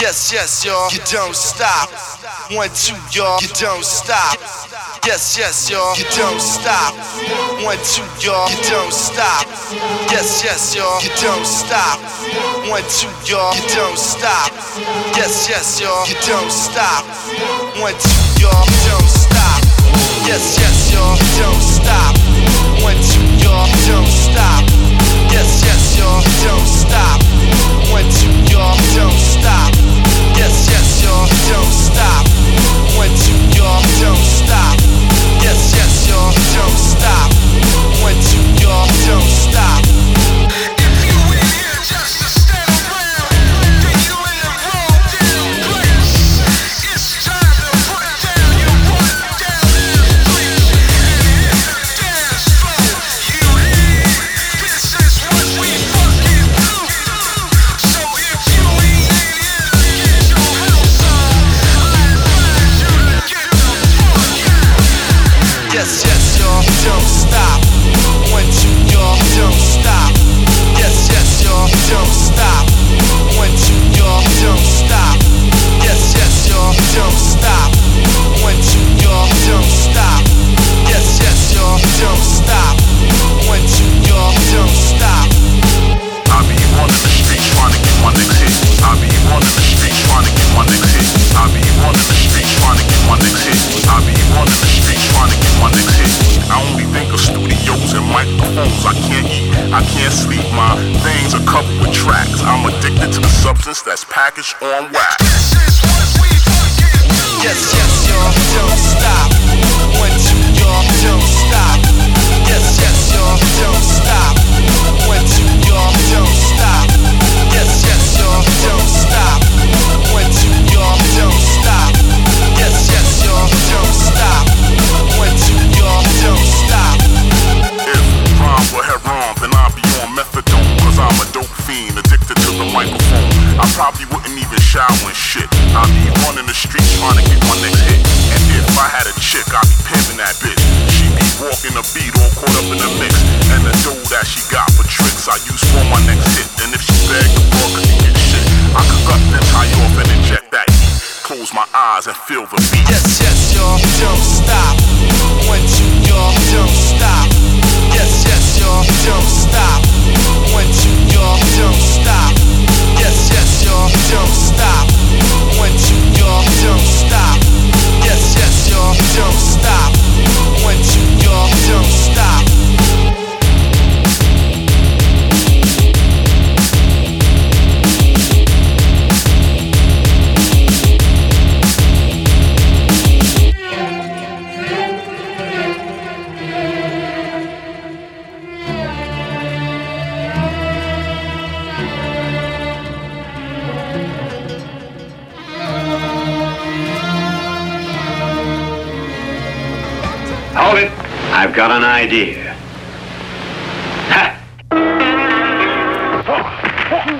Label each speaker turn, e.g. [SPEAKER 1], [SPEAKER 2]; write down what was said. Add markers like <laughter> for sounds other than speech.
[SPEAKER 1] Yes, yes, y'all, you don't stop. One, two, y'all, you don't stop. Yes, yes, y'all, you don't stop. One, two, y'all, you don't stop. Yes, yes, y'all, you don't stop. One, two, y'all, you don't stop. Yes, yes, y'all, you don't stop. One, two, y'all, you don't stop.
[SPEAKER 2] I
[SPEAKER 3] can't eat, I can't sleep. My veins are covered with tracks. I'm addicted to the substance that's packaged on wax. I probably wouldn't even shower and shit. I'd be running the streets trying to get my next hit. And if I had a chick, I'd be pimping that bitch. She be walking the beat, all caught up in the mix. And the dough that she got for tricks, I use for my next hit. And if she beg the and get shit, I could gut then tie off and inject that heat. Close my eyes and feel the beat.
[SPEAKER 1] Yes, yes, y'all, don't stop. One, two, y'all, don't stop. Yes, yes, y'all, don't stop.
[SPEAKER 4] I've got an idea. Ha! <laughs>